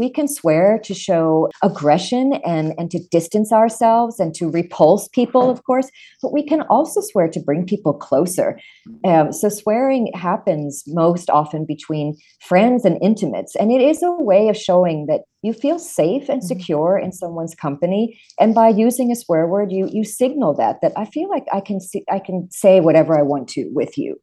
we can swear to show aggression and, and to distance ourselves and to repulse people, of course, but we can also swear to bring people closer. Um, so swearing happens most often between friends and intimates, and it is a way of showing that you feel safe and mm-hmm. secure in someone's company and by using a swear word you you signal that that i feel like i can see i can say whatever i want to with you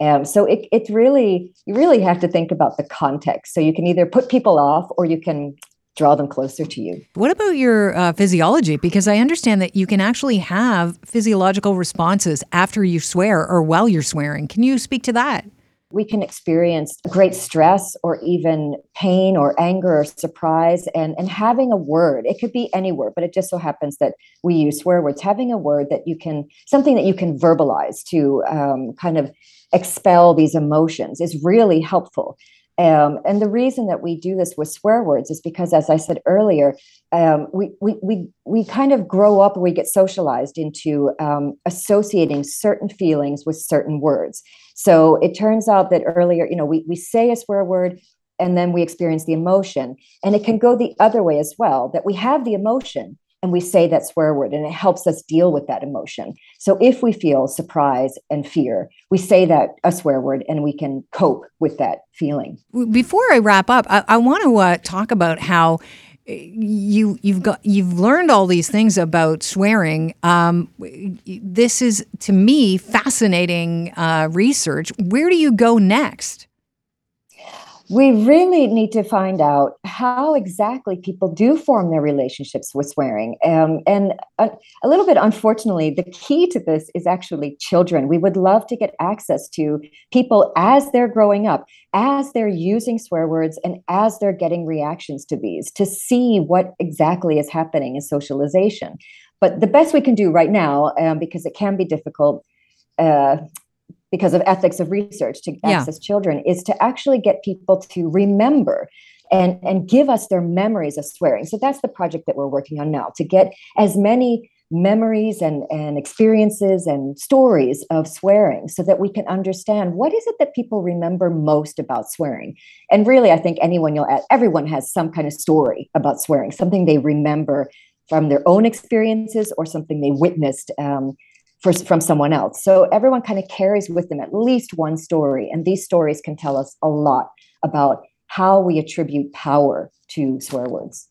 um, so it, it really you really have to think about the context. So you can either put people off or you can draw them closer to you. What about your uh, physiology? Because i understand that you can actually have physiological responses after you swear or while you're swearing. Can you speak to that we can experience great stress or even pain or anger or surprise and, and having a word it could be any word but it just so happens that we use swear words having a word that you can something that you can verbalize to um, kind of expel these emotions is really helpful um, and the reason that we do this with swear words is because, as I said earlier, um, we, we, we, we kind of grow up and we get socialized into um, associating certain feelings with certain words. So it turns out that earlier, you know, we, we say a swear word and then we experience the emotion. And it can go the other way as well, that we have the emotion and we say that swear word and it helps us deal with that emotion. So if we feel surprise and fear, we say that a swear word and we can cope with that feeling. Before I wrap up, I, I want to uh, talk about how eh, you you've got you've learned all these things about swearing. Um, this is to me fascinating uh, research. Where do you go next? We really need to find out how exactly people do form their relationships with swearing. Um, and a, a, little bit unfortunately, the key to this is actually children. We would love to get access to people as they're growing up, as they're using swear words, and as they're getting reactions to these to see what exactly is happening in socialization. But the best we can do right now, um, because it can be difficult. Uh, because of ethics of research to yeah. access children is to actually get people to remember and and give us their memories of swearing so that's the project that we're working on now to get as many memories and and experiences and stories of swearing so that we can understand what is it that people remember most about swearing and really i think anyone you'll ask everyone has some kind of story about swearing something they remember from their own experiences or something they witnessed um, for, from someone else. So everyone kind of carries with them at least one story. And these stories can tell us a lot about how we attribute power to swear words.